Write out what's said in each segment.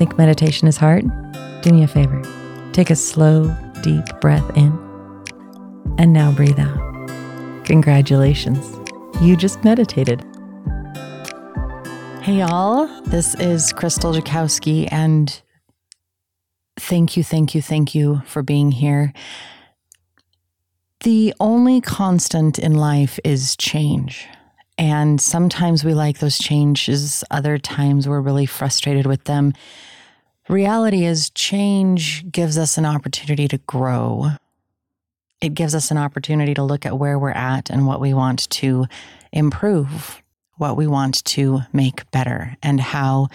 Think meditation is hard? Do me a favor. Take a slow, deep breath in and now breathe out. Congratulations. You just meditated. Hey, y'all. This is Krystal Jakosky, and thank you, thank you, thank you for being here. The only constant in life is change. And sometimes we like those changes, other times we're really frustrated with them. Reality is, change gives us an opportunity to grow. It gives us an opportunity to look at where we're at and what we want to improve, what we want to make better, and how,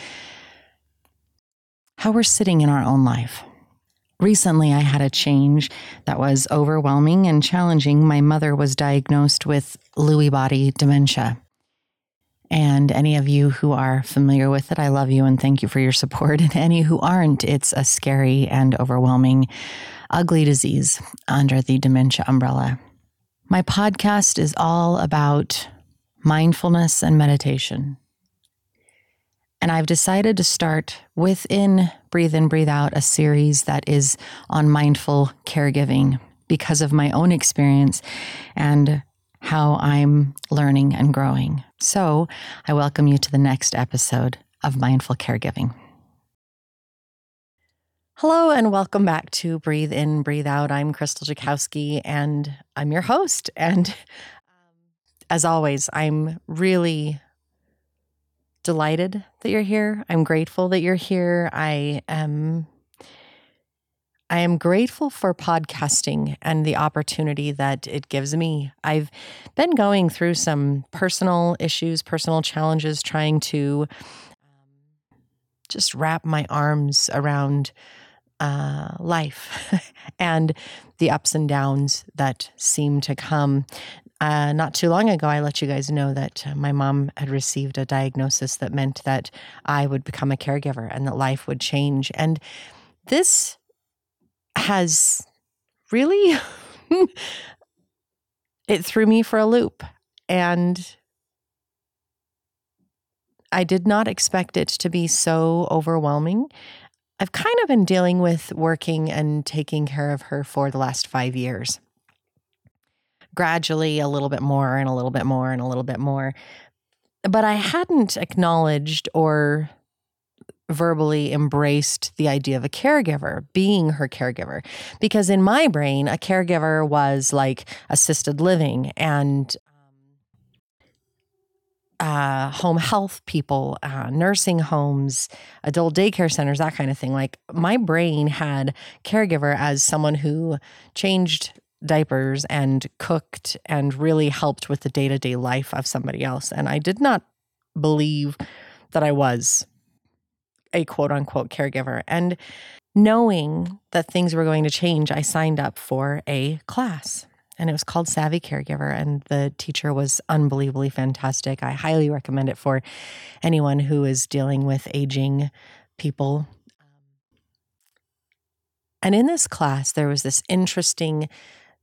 how we're sitting in our own life. Recently, I had a change that was overwhelming and challenging. My mother was diagnosed with Lewy body dementia. And any of you who are familiar with it, I love you and thank you for your support. And any who aren't, it's a scary and overwhelming, ugly disease under the dementia umbrella. My podcast is all about mindfulness and meditation. And I've decided to start within Breathe In, Breathe Out a series that is on mindful caregiving because of my own experience and how I'm learning and growing. So I welcome you to the next episode of Mindful Caregiving. Hello, and welcome back to Breathe In, Breathe Out. I'm Krystal Jakosky, and I'm your host. And um, as always, I'm really delighted that you're here. I'm grateful that you're here. I am I am grateful for podcasting and the opportunity that it gives me. I've been going through some personal issues, personal challenges, trying to um, just wrap my arms around uh, life and the ups and downs that seem to come. Uh, not too long ago, I let you guys know that uh, my mom had received a diagnosis that meant that I would become a caregiver and that life would change. And this has really it threw me for a loop and I did not expect it to be so overwhelming. I've kind of been dealing with working and taking care of her for the last 5 years. Gradually a little bit more and a little bit more and a little bit more. But I hadn't acknowledged or verbally embraced the idea of a caregiver, being her caregiver. Because in my brain, a caregiver was like assisted living and um, uh, home health people, uh, nursing homes, adult daycare centers, that kind of thing. Like my brain had caregiver as someone who changed diapers and cooked and really helped with the day to day life of somebody else. And I did not believe that I was a quote unquote caregiver. And knowing that things were going to change, I signed up for a class and it was called Savvy Caregiver. And the teacher was unbelievably fantastic. I highly recommend it for anyone who is dealing with aging people. And in this class, there was this interesting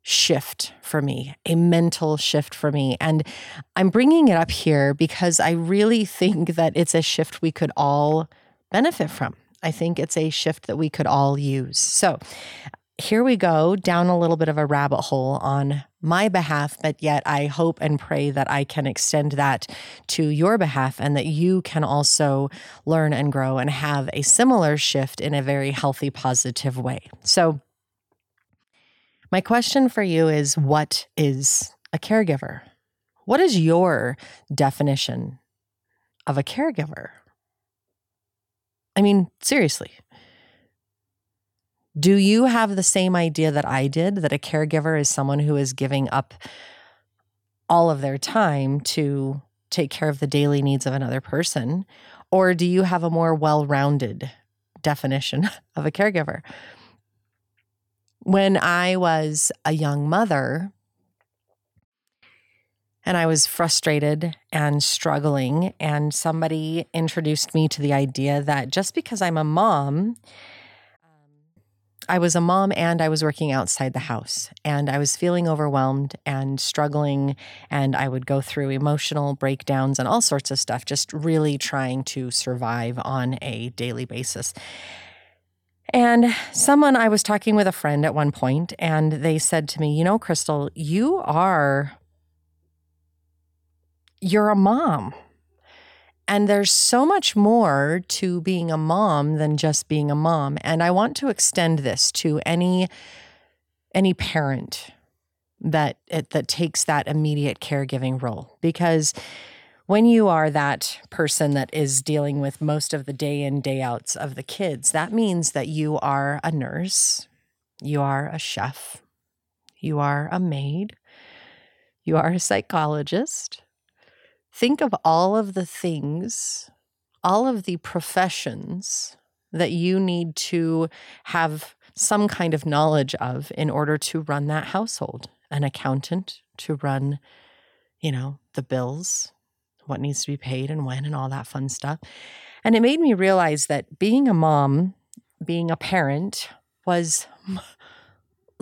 shift for me, a mental shift for me. And I'm bringing it up here because I really think that it's a shift we could all benefit from. I think it's a shift that we could all use. So, here we go down a little bit of a rabbit hole on my behalf, but yet I hope and pray that I can extend that to your behalf and that you can also learn and grow and have a similar shift in a very healthy, positive way. So, my question for you is what is a caregiver? What is your definition of a caregiver? I mean, seriously. Do you have the same idea that I did that a caregiver is someone who is giving up all of their time to take care of the daily needs of another person? Or do you have a more well rounded definition of a caregiver? When I was a young mother, and I was frustrated and struggling. And somebody introduced me to the idea that just because I'm a mom, um, I was a mom and I was working outside the house and I was feeling overwhelmed and struggling. And I would go through emotional breakdowns and all sorts of stuff, just really trying to survive on a daily basis. And someone, I was talking with a friend at one point, and they said to me, You know, Krystal, you are, you're a mom. And there's so much more to being a mom than just being a mom. And I want to extend this to any any parent that that takes that immediate caregiving role because when you are that person that is dealing with most of the day in day outs of the kids that means that you are a nurse you are a chef you are a maid you are a psychologist think of all of the things, all of the professions that you need to have some kind of knowledge of in order to run that household. An accountant to run, you know, the bills, what needs to be paid and when, and all that fun stuff. And it made me realize that being a mom, being a parent, was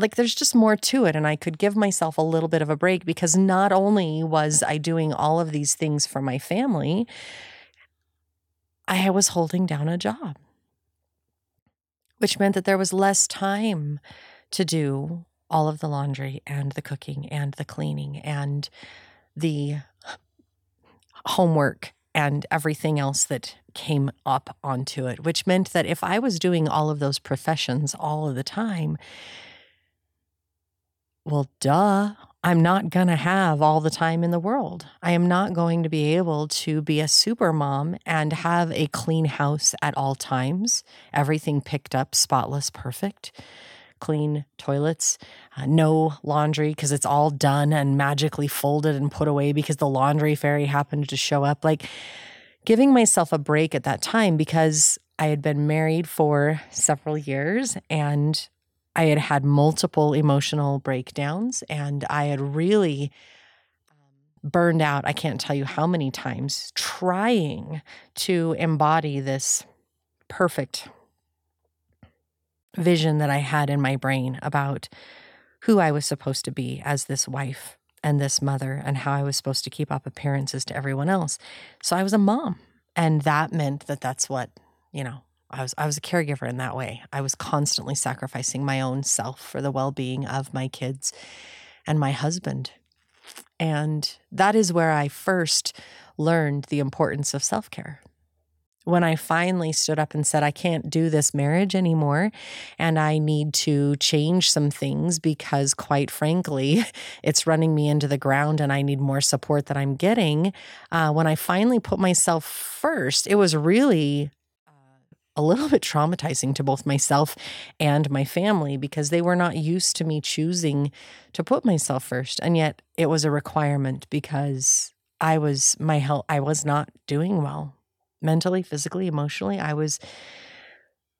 like there's just more to it and I could give myself a little bit of a break because not only was I doing all of these things for my family, I was holding down a job. Which meant that there was less time to do all of the laundry and the cooking and the cleaning and the homework and everything else that came up onto it, which meant that if I was doing all of those professions all of the time, well, duh. I'm not going to have all the time in the world. I am not going to be able to be a super mom and have a clean house at all times, everything picked up, spotless, perfect, clean toilets, uh, no laundry because it's all done and magically folded and put away because the laundry fairy happened to show up. Like giving myself a break at that time because I had been married for several years and I had had multiple emotional breakdowns and I had really um, burned out. I can't tell you how many times trying to embody this perfect vision that I had in my brain about who I was supposed to be as this wife and this mother and how I was supposed to keep up appearances to everyone else. So I was a mom. And that meant that that's what, you know, I was I was a caregiver in that way. I was constantly sacrificing my own self for the well-being of my kids and my husband. And that is where I first learned the importance of self-care. When I finally stood up and said, I can't do this marriage anymore, and I need to change some things because, quite frankly, it's running me into the ground and I need more support that I'm getting. Uh, when I finally put myself first, it was really a little bit traumatizing to both myself and my family because they were not used to me choosing to put myself first. And yet it was a requirement because I was my health I was not doing well mentally, physically, emotionally. I was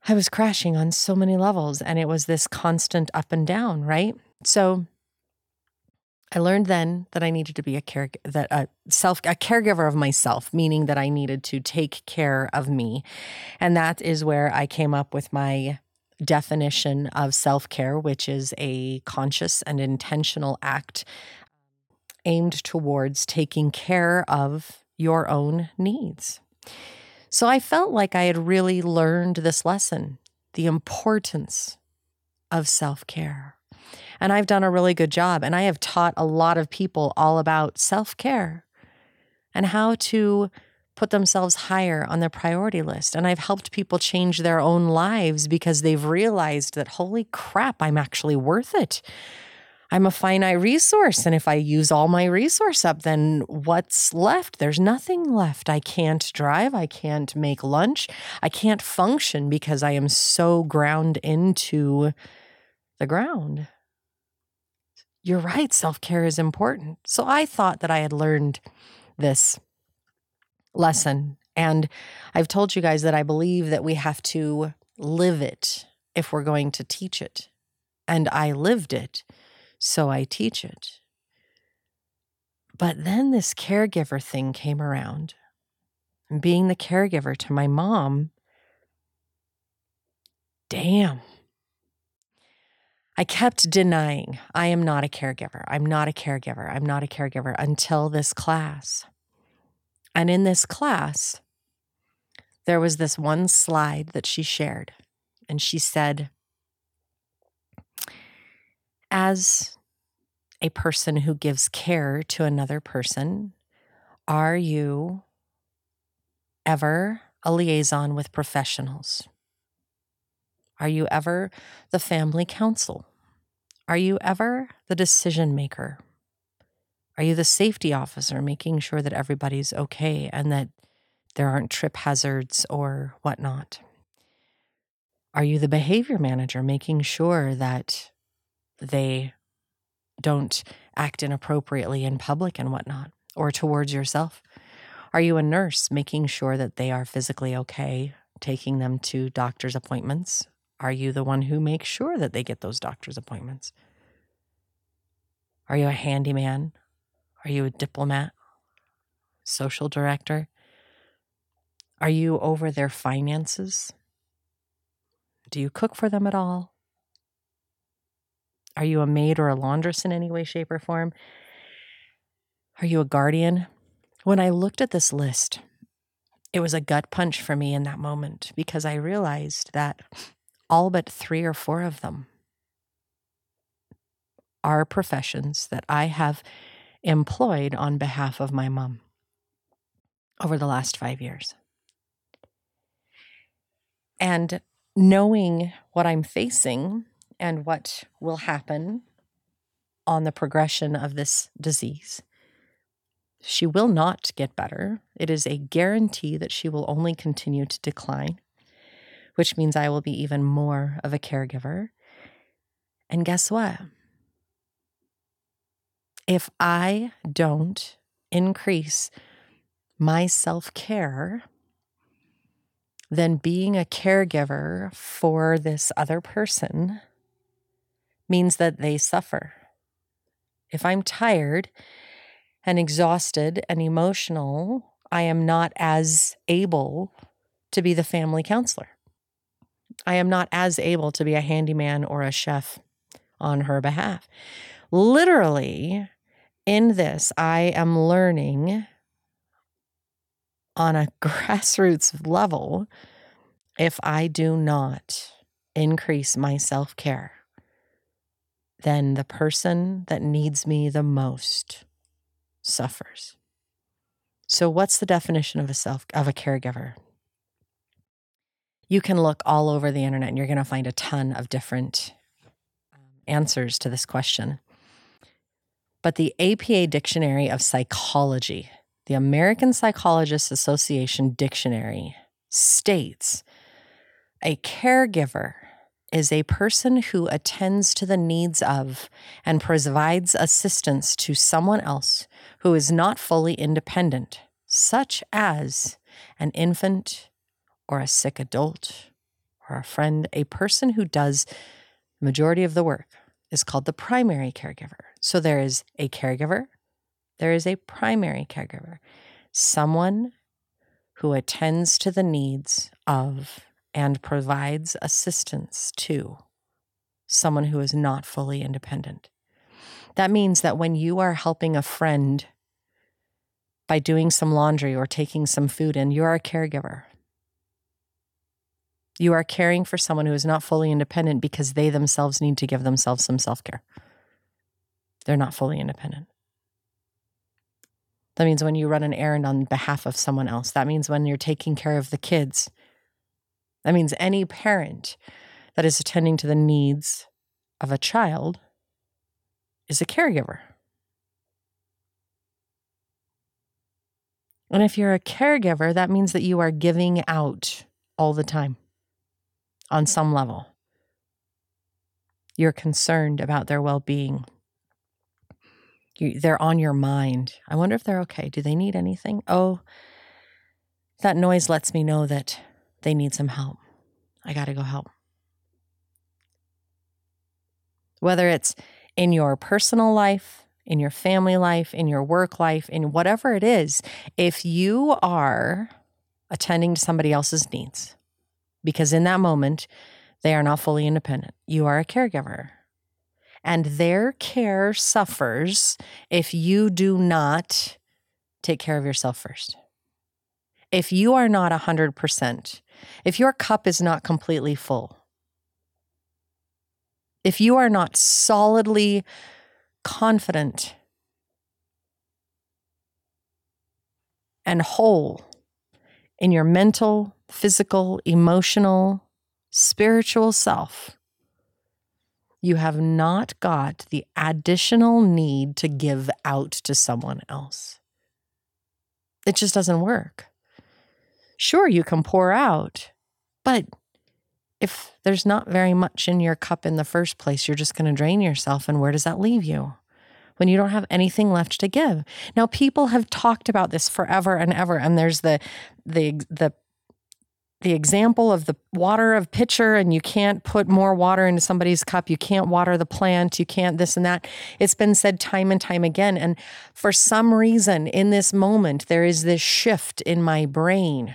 I was crashing on so many levels and it was this constant up and down, right? So I learned then that I needed to be a care that a self a caregiver of myself, meaning that I needed to take care of me. And that is where I came up with my definition of self-care, which is a conscious and intentional act aimed towards taking care of your own needs. So I felt like I had really learned this lesson, the importance of self-care. And I've done a really good job. And I have taught a lot of people all about self care and how to put themselves higher on their priority list. And I've helped people change their own lives because they've realized that, holy crap, I'm actually worth it. I'm a finite resource. And if I use all my resource up, then what's left? There's nothing left. I can't drive. I can't make lunch. I can't function because I am so ground into the ground you're right, self care is important. So I thought that I had learned this lesson. And I've told you guys that I believe that we have to live it if we're going to teach it. And I lived it, so I teach it. But then this caregiver thing came around. Being the caregiver to my mom, damn, I kept denying, I am not a caregiver. I'm not a caregiver. I'm not a caregiver until this class. And in this class, there was this one slide that she shared. And she said, as a person who gives care to another person, are you ever a liaison with professionals? Are you ever the family counsel? Are you ever the decision maker? Are you the safety officer making sure that everybody's okay and that there aren't trip hazards or whatnot? Are you the behavior manager making sure that they don't act inappropriately in public and whatnot or towards yourself? Are you a nurse making sure that they are physically okay, taking them to doctor's appointments? Are you the one who makes sure that they get those doctor's appointments? Are you a handyman? Are you a diplomat? Social director? Are you over their finances? Do you cook for them at all? Are you a maid or a laundress in any way, shape, or form? Are you a guardian? When I looked at this list, it was a gut punch for me in that moment because I realized that all but three or four of them are professions that I have employed on behalf of my mom over the last five years. And knowing what I'm facing and what will happen on the progression of this disease. She will not get better. It is a guarantee that she will only continue to decline, which means I will be even more of a caregiver. And guess what? If I don't increase my self care, then being a caregiver for this other person means that they suffer. If I'm tired and exhausted and emotional, I am not as able to be the family counselor. I am not as able to be a handyman or a chef on her behalf. Literally, in this, I am learning on a grassroots level if I do not increase my self care then the person that needs me the most suffers. So what's the definition of a self of a caregiver? You can look all over the internet and you're going to find a ton of different um, answers to this question. But the APA Dictionary of Psychology, the American Psychologists Association Dictionary states a caregiver is a person who attends to the needs of and provides assistance to someone else who is not fully independent, such as an infant or a sick adult or a friend. A person who does the majority of the work is called the primary caregiver. So there is a caregiver, there is a primary caregiver, someone who attends to the needs of and provides assistance to someone who is not fully independent. That means that when you are helping a friend by doing some laundry or taking some food in, you are a caregiver. You are caring for someone who is not fully independent because they themselves need to give themselves some self care. They're not fully independent. That means when you run an errand on behalf of someone else. That means when you're taking care of the kids that means any parent that is attending to the needs of a child is a caregiver. And if you're a caregiver, that means that you are giving out all the time on some level. You're concerned about their well being. They're on your mind. I wonder if they're okay. Do they need anything? Oh, that noise lets me know that they need some help. I got to go help. Whether it's in your personal life, in your family life, in your work life, in whatever it is, if you are attending to somebody else's needs, because in that moment, they are not fully independent, you are a caregiver. and their care suffers if you do not take care of yourself first. If you are not 100%, if your cup is not completely full, if you are not solidly confident and whole in your mental, physical, emotional, spiritual self, you have not got the additional need to give out to someone else. It just doesn't work. Sure, you can pour out, but if there's not very much in your cup in the first place, you're just going to drain yourself. And where does that leave you? When you don't have anything left to give. Now, people have talked about this forever and ever. And there's the, the, the, the example of the water of pitcher and you can't put more water into somebody's cup. You can't water the plant. You can't this and that. It's been said time and time again. And for some reason in this moment there is this shift in my brain.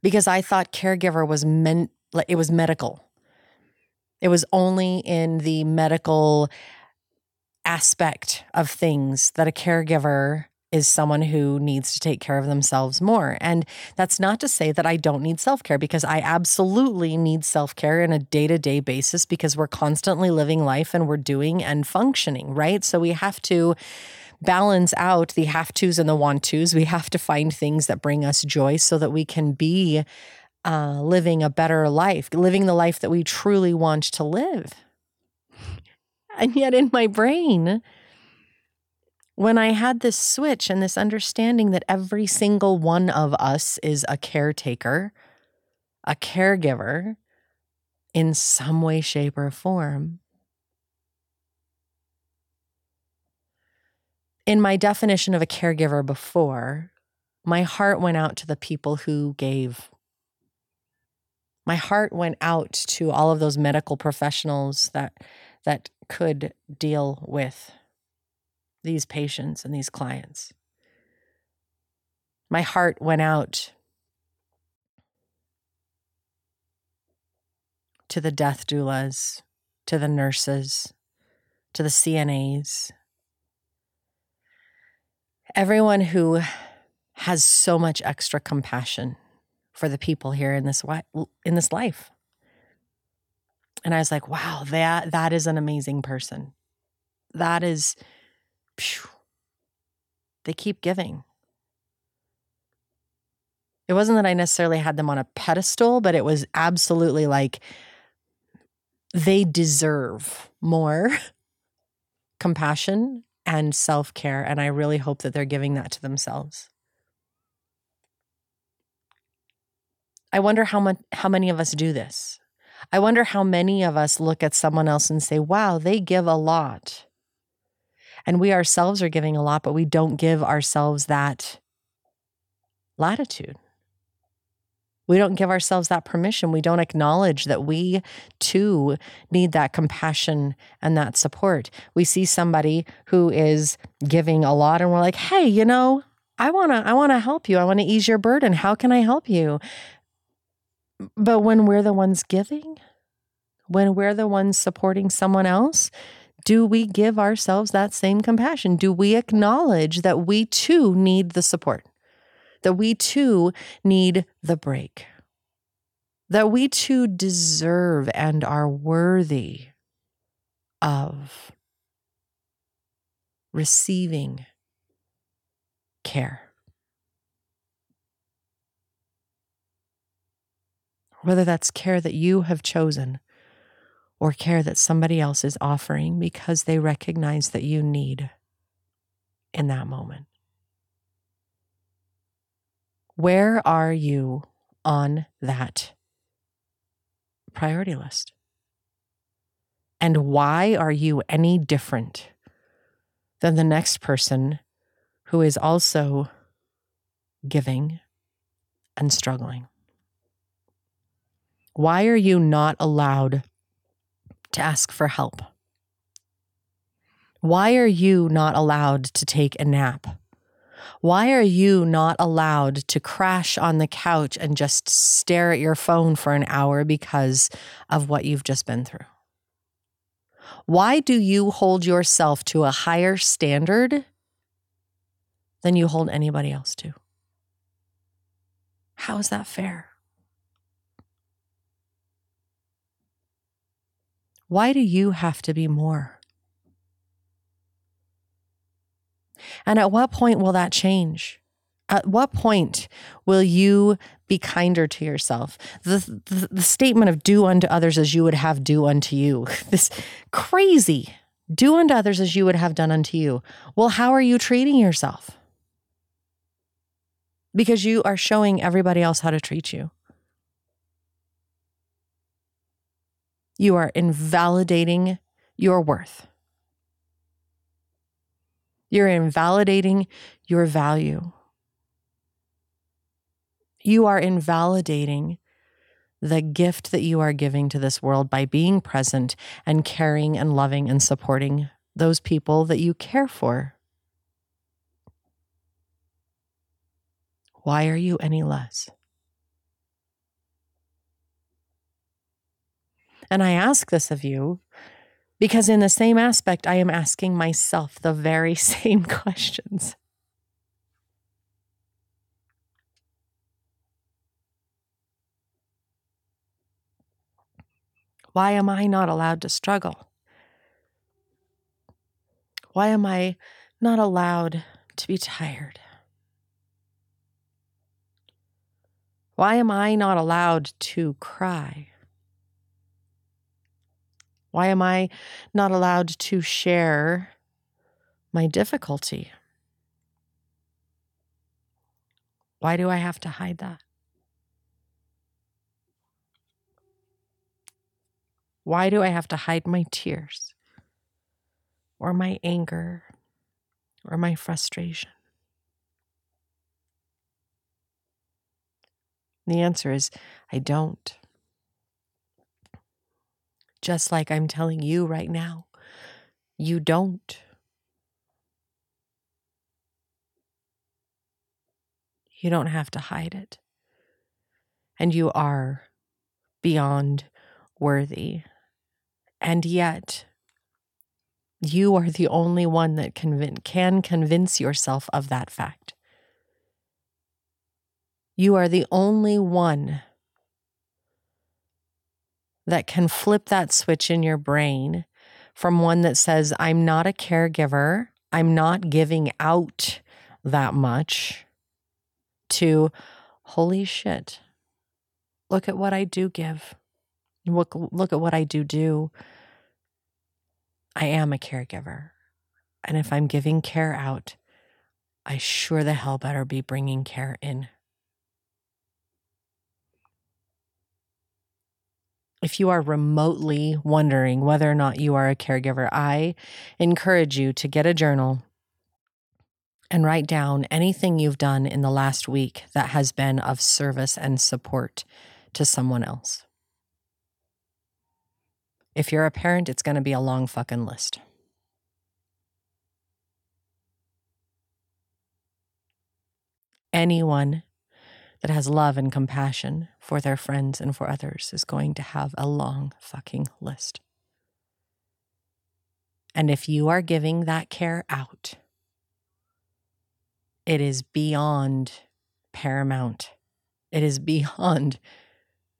Because I thought caregiver was meant it was medical. It was only in the medical aspect of things that a caregiver is someone who needs to take care of themselves more. And that's not to say that I don't need self care because I absolutely need self care in a day to day basis because we're constantly living life and we're doing and functioning, right? So we have to balance out the have tos and the want tos. We have to find things that bring us joy so that we can be uh, living a better life, living the life that we truly want to live. And yet, in my brain, when I had this switch and this understanding that every single one of us is a caretaker, a caregiver in some way, shape, or form, in my definition of a caregiver before, my heart went out to the people who gave. My heart went out to all of those medical professionals that that could deal with these patients and these clients. My heart went out to the death doulas, to the nurses, to the CNAs, everyone who has so much extra compassion for the people here in this in this life. And I was like, wow, that that is an amazing person. That is they keep giving. It wasn't that I necessarily had them on a pedestal, but it was absolutely like they deserve more compassion and self care. And I really hope that they're giving that to themselves. I wonder how much how many of us do this. I wonder how many of us look at someone else and say, "Wow, they give a lot." And we ourselves are giving a lot, but we don't give ourselves that latitude. We don't give ourselves that permission. We don't acknowledge that we too need that compassion and that support. We see somebody who is giving a lot and we're like, "Hey, you know, I want to I want to help you. I want to ease your burden. How can I help you?" But when we're the ones giving, when we're the ones supporting someone else, do we give ourselves that same compassion? Do we acknowledge that we too need the support? that we too need the break, that we too deserve and are worthy of receiving care. Whether that's care that you have chosen or care that somebody else is offering because they recognize that you need in that moment. Where are you on that priority list? And why are you any different than the next person who is also giving and struggling? Why are you not allowed to ask for help? Why are you not allowed to take a nap? Why are you not allowed to crash on the couch and just stare at your phone for an hour because of what you've just been through? Why do you hold yourself to a higher standard than you hold anybody else to? How is that fair? Why do you have to be more? And at what point will that change? At what point will you be kinder to yourself? The, the, the, statement of do unto others as you would have do unto you. This crazy do unto others as you would have done unto you. Well, how are you treating yourself? Because you are showing everybody else how to treat you. You are invalidating your worth. You're invalidating your value. You are invalidating the gift that you are giving to this world by being present and caring and loving and supporting those people that you care for. Why are you any less? And I ask this of you because, in the same aspect, I am asking myself the very same questions. Why am I not allowed to struggle? Why am I not allowed to be tired? Why am I not allowed to cry? Why am I not allowed to share my difficulty? Why do I have to hide that? Why do I have to hide my tears or my anger or my frustration? The answer is I don't. Just like I'm telling you right now, you don't. You don't have to hide it. And you are beyond worthy and yet, you are the only one that convin- can convince yourself of that fact. You are the only one that can flip that switch in your brain from one that says, I'm not a caregiver, I'm not giving out that much, to, holy shit, look at what I do give. Look, look at what I do do. I am a caregiver. And if I'm giving care out, I sure the hell better be bringing care in. If you are remotely wondering whether or not you are a caregiver, I encourage you to get a journal and write down anything you've done in the last week that has been of service and support to someone else. If you're a parent, it's going to be a long fucking list. Anyone that has love and compassion for their friends and for others is going to have a long fucking list. And if you are giving that care out, it is beyond paramount. It is beyond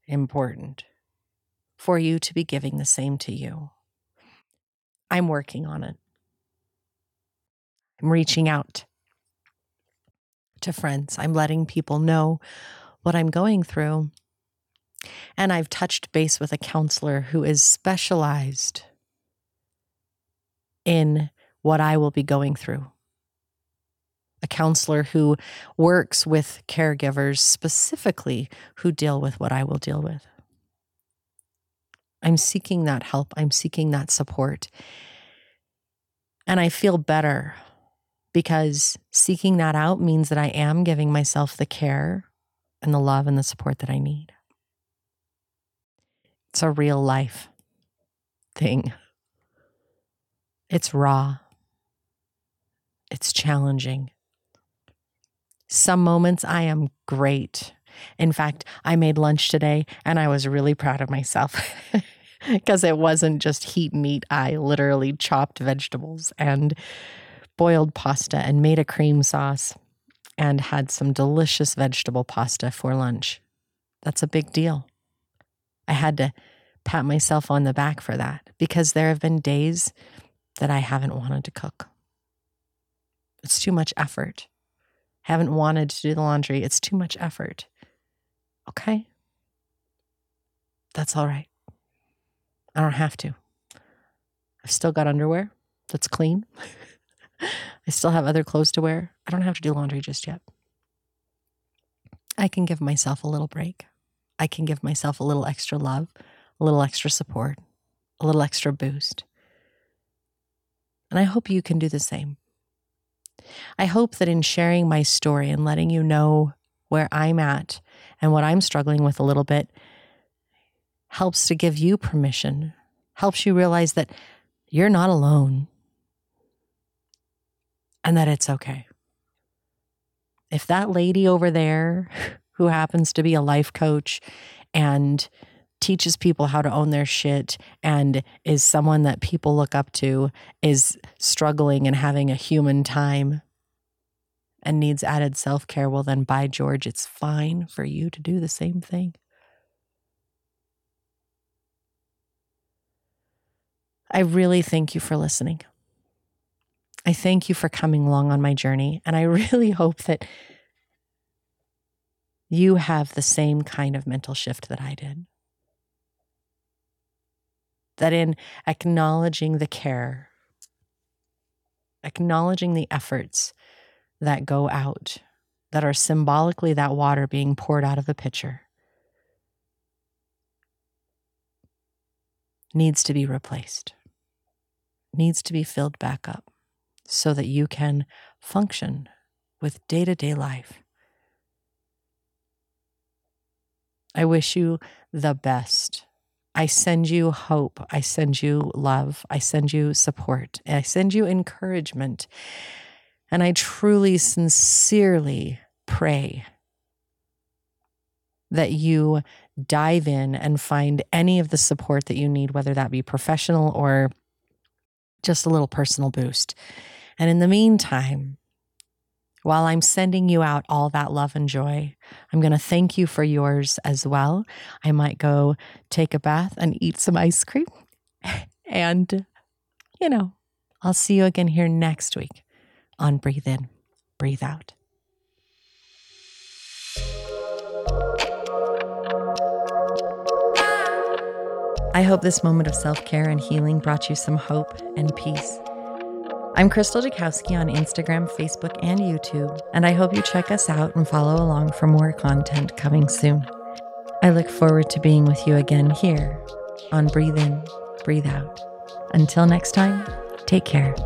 important for you to be giving the same to you. I'm working on it. I'm reaching out to friends. I'm letting people know what I'm going through. And I've touched base with a counselor who is specialized in what I will be going through. A counselor who works with caregivers specifically who deal with what I will deal with. I'm seeking that help. I'm seeking that support. And I feel better because seeking that out means that I am giving myself the care and the love and the support that I need. It's a real life thing. It's raw. It's challenging. Some moments I am great. In fact, I made lunch today and I was really proud of myself. because it wasn't just heat and eat. I literally chopped vegetables and boiled pasta and made a cream sauce and had some delicious vegetable pasta for lunch. That's a big deal. I had to pat myself on the back for that because there have been days that I haven't wanted to cook. It's too much effort. I haven't wanted to do the laundry. It's too much effort. Okay. That's all right. I don't have to. I've still got underwear that's clean. I still have other clothes to wear. I don't have to do laundry just yet. I can give myself a little break. I can give myself a little extra love, a little extra support, a little extra boost. And I hope you can do the same. I hope that in sharing my story and letting you know where I'm at and what I'm struggling with a little bit helps to give you permission, helps you realize that you're not alone and that it's okay. If that lady over there who happens to be a life coach and teaches people how to own their shit and is someone that people look up to is struggling and having a human time and needs added self-care well then by george it's fine for you to do the same thing i really thank you for listening i thank you for coming along on my journey and i really hope that you have the same kind of mental shift that i did. That in acknowledging the care, acknowledging the efforts that go out, that are symbolically that water being poured out of a pitcher, needs to be replaced, needs to be filled back up so that you can function with day to day life. I wish you the best I send you hope. I send you love. I send you support. I send you encouragement. And I truly, sincerely pray that you dive in and find any of the support that you need, whether that be professional or just a little personal boost. And in the meantime, while I'm sending you out all that love and joy, I'm going to thank you for yours as well. I might go take a bath and eat some ice cream. And, you know, I'll see you again here next week on Breathe In, Breathe Out. I hope this moment of self care and healing brought you some hope and peace. I'm Krystal Jakosky on Instagram, Facebook, and YouTube, and I hope you check us out and follow along for more content coming soon. I look forward to being with you again here on Breathe In, Breathe Out. Until next time, take care.